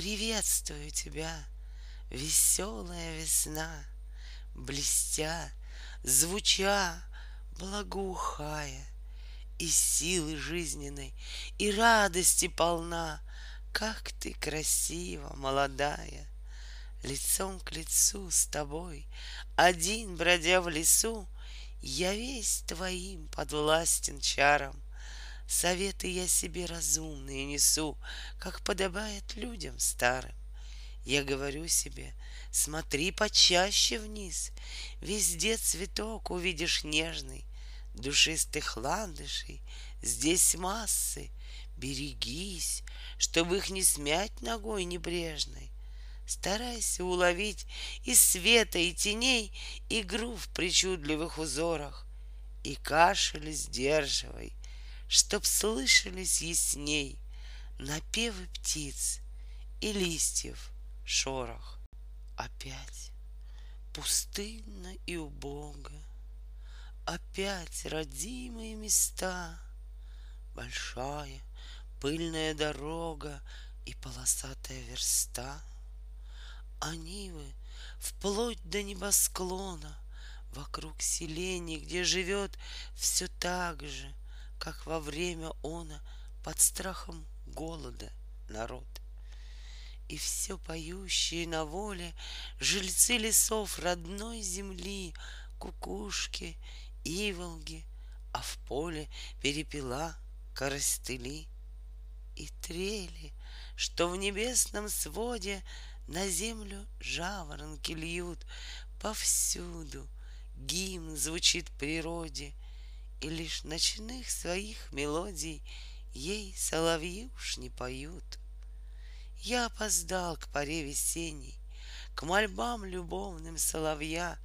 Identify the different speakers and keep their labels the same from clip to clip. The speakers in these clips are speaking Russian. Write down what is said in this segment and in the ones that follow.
Speaker 1: Приветствую тебя, веселая весна, Блестя, звуча, благоухая, И силы жизненной, и радости полна, Как ты красива, молодая! Лицом к лицу с тобой, Один бродя в лесу, Я весь твоим подвластен чарам, Советы я себе разумные несу, Как подобает людям старым. Я говорю себе, смотри почаще вниз, Везде цветок увидишь нежный, Душистых ландышей здесь массы, Берегись, чтобы их не смять ногой небрежной. Старайся уловить из света и теней Игру в причудливых узорах, И кашель сдерживай, Чтоб слышались ясней Напевы птиц и листьев шорох. Опять пустынно и убого, Опять родимые места, Большая пыльная дорога И полосатая верста. А нивы вплоть до небосклона Вокруг селений, где живет Все так же, как во время она под страхом голода народ. И все поющие на воле жильцы лесов родной земли, кукушки, иволги, а в поле перепела коростыли и трели, что в небесном своде на землю жаворонки льют повсюду. Гимн звучит природе, и лишь ночных своих мелодий Ей соловьи уж не поют. Я опоздал к поре весенней, К мольбам любовным соловья,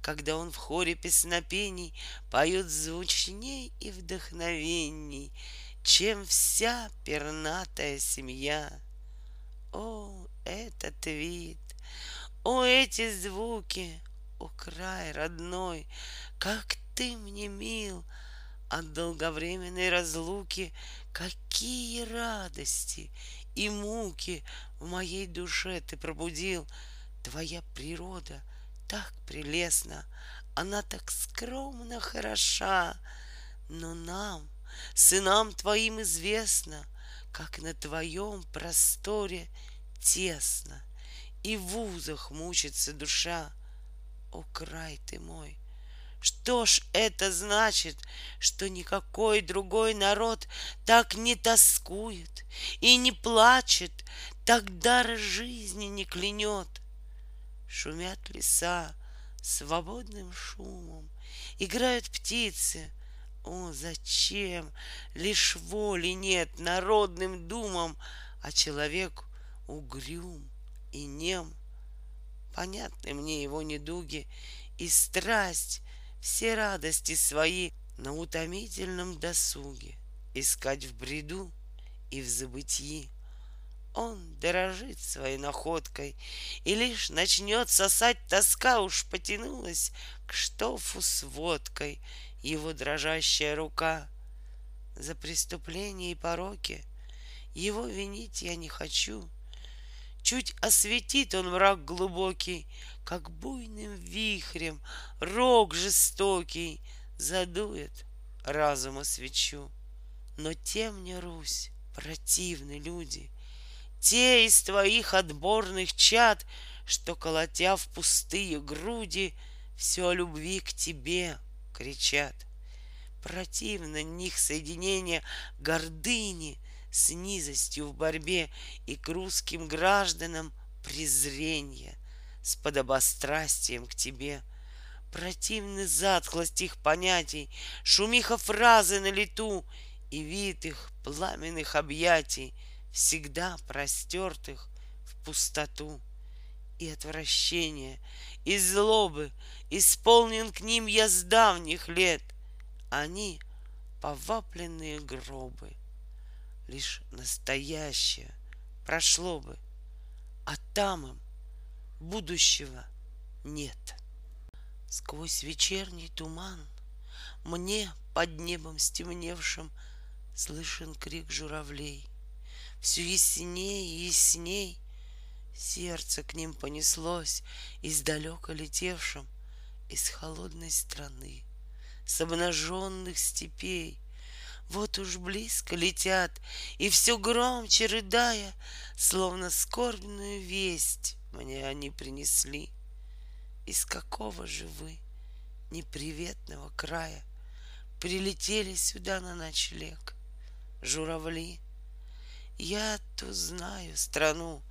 Speaker 1: Когда он в хоре песнопений Поет звучней и вдохновенней, Чем вся пернатая семья. О, этот вид, о, эти звуки, о, край родной, Как ты мне мил от долговременной разлуки, Какие радости и муки В моей душе ты пробудил. Твоя природа так прелестна, Она так скромно хороша, Но нам, сынам твоим известно, Как на твоем просторе тесно, И в вузах мучится душа. О, край ты мой, что ж это значит, что никакой другой народ так не тоскует и не плачет, так дара жизни не клянет? Шумят леса свободным шумом, играют птицы. О, зачем лишь воли нет народным думам, а человек угрюм и нем? Понятны мне его недуги и страсть, все радости свои на утомительном досуге искать в бреду и в забытии. Он дорожит своей находкой, и лишь начнет сосать тоска, уж потянулась к штофу с водкой его дрожащая рука. За преступления и пороки его винить я не хочу — Чуть осветит он мрак глубокий, Как буйным вихрем рог жестокий Задует разума свечу. Но тем не Русь, противны люди, Те из твоих отборных чад, Что, колотя в пустые груди, Все о любви к тебе кричат. Противно них соединение гордыни — с низостью в борьбе и к русским гражданам презрение с подобострастием к тебе. Противны затхлость их понятий, шумиха фразы на лету и вид их пламенных объятий, всегда простертых в пустоту. И отвращение, и злобы исполнен к ним я с давних лет. Они — повапленные гробы — лишь настоящее прошло бы, а там им будущего нет. Сквозь вечерний туман мне под небом стемневшим Слышен крик журавлей. Все ясней и ясней Сердце к ним понеслось издалека летевшим Из холодной страны, с обнаженных степей. Вот уж близко летят, и все громче рыдая, Словно скорбную весть мне они принесли. Из какого же вы неприветного края Прилетели сюда на ночлег, журавли? Я-то знаю страну,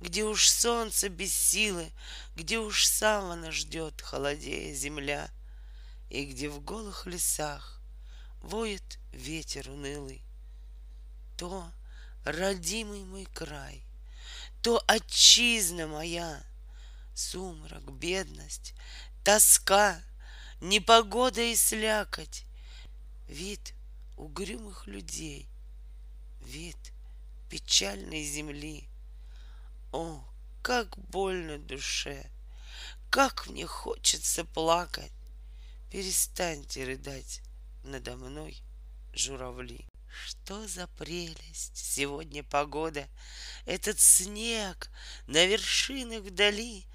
Speaker 1: где уж солнце без силы, Где уж савана ждет, холодея земля, И где в голых лесах воет ветер унылый. То родимый мой край, то отчизна моя, Сумрак, бедность, тоска, непогода и слякоть, Вид угрюмых людей, вид — печальной земли. О, как больно душе, как мне хочется плакать. Перестаньте рыдать надо мной, журавли. Что за прелесть сегодня погода, Этот снег на вершинах вдали,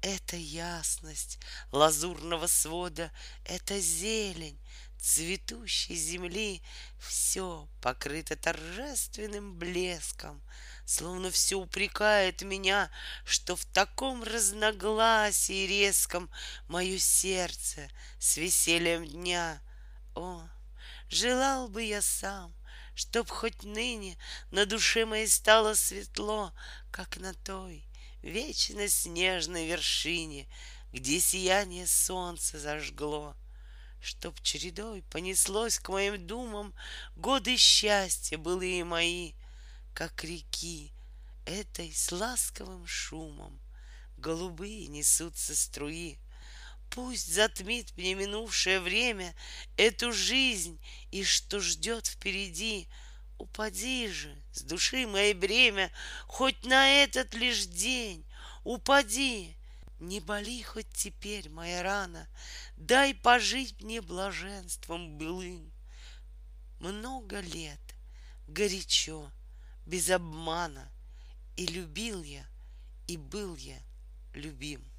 Speaker 1: Это ясность лазурного свода, Это зелень цветущей земли все покрыто торжественным блеском, Словно все упрекает меня, что в таком разногласии резком Мое сердце с весельем дня. О, желал бы я сам, Чтоб хоть ныне на душе моей стало светло, Как на той вечно снежной вершине, Где сияние солнца зажгло — Чтоб чередой понеслось к моим думам Годы счастья былые мои, Как реки этой с ласковым шумом Голубые несутся струи. Пусть затмит мне минувшее время Эту жизнь и что ждет впереди. Упади же с души моей бремя Хоть на этот лишь день, упади, не боли хоть теперь моя рана, Дай пожить мне блаженством былым. Много лет, горячо, без обмана, И любил я, и был я любим.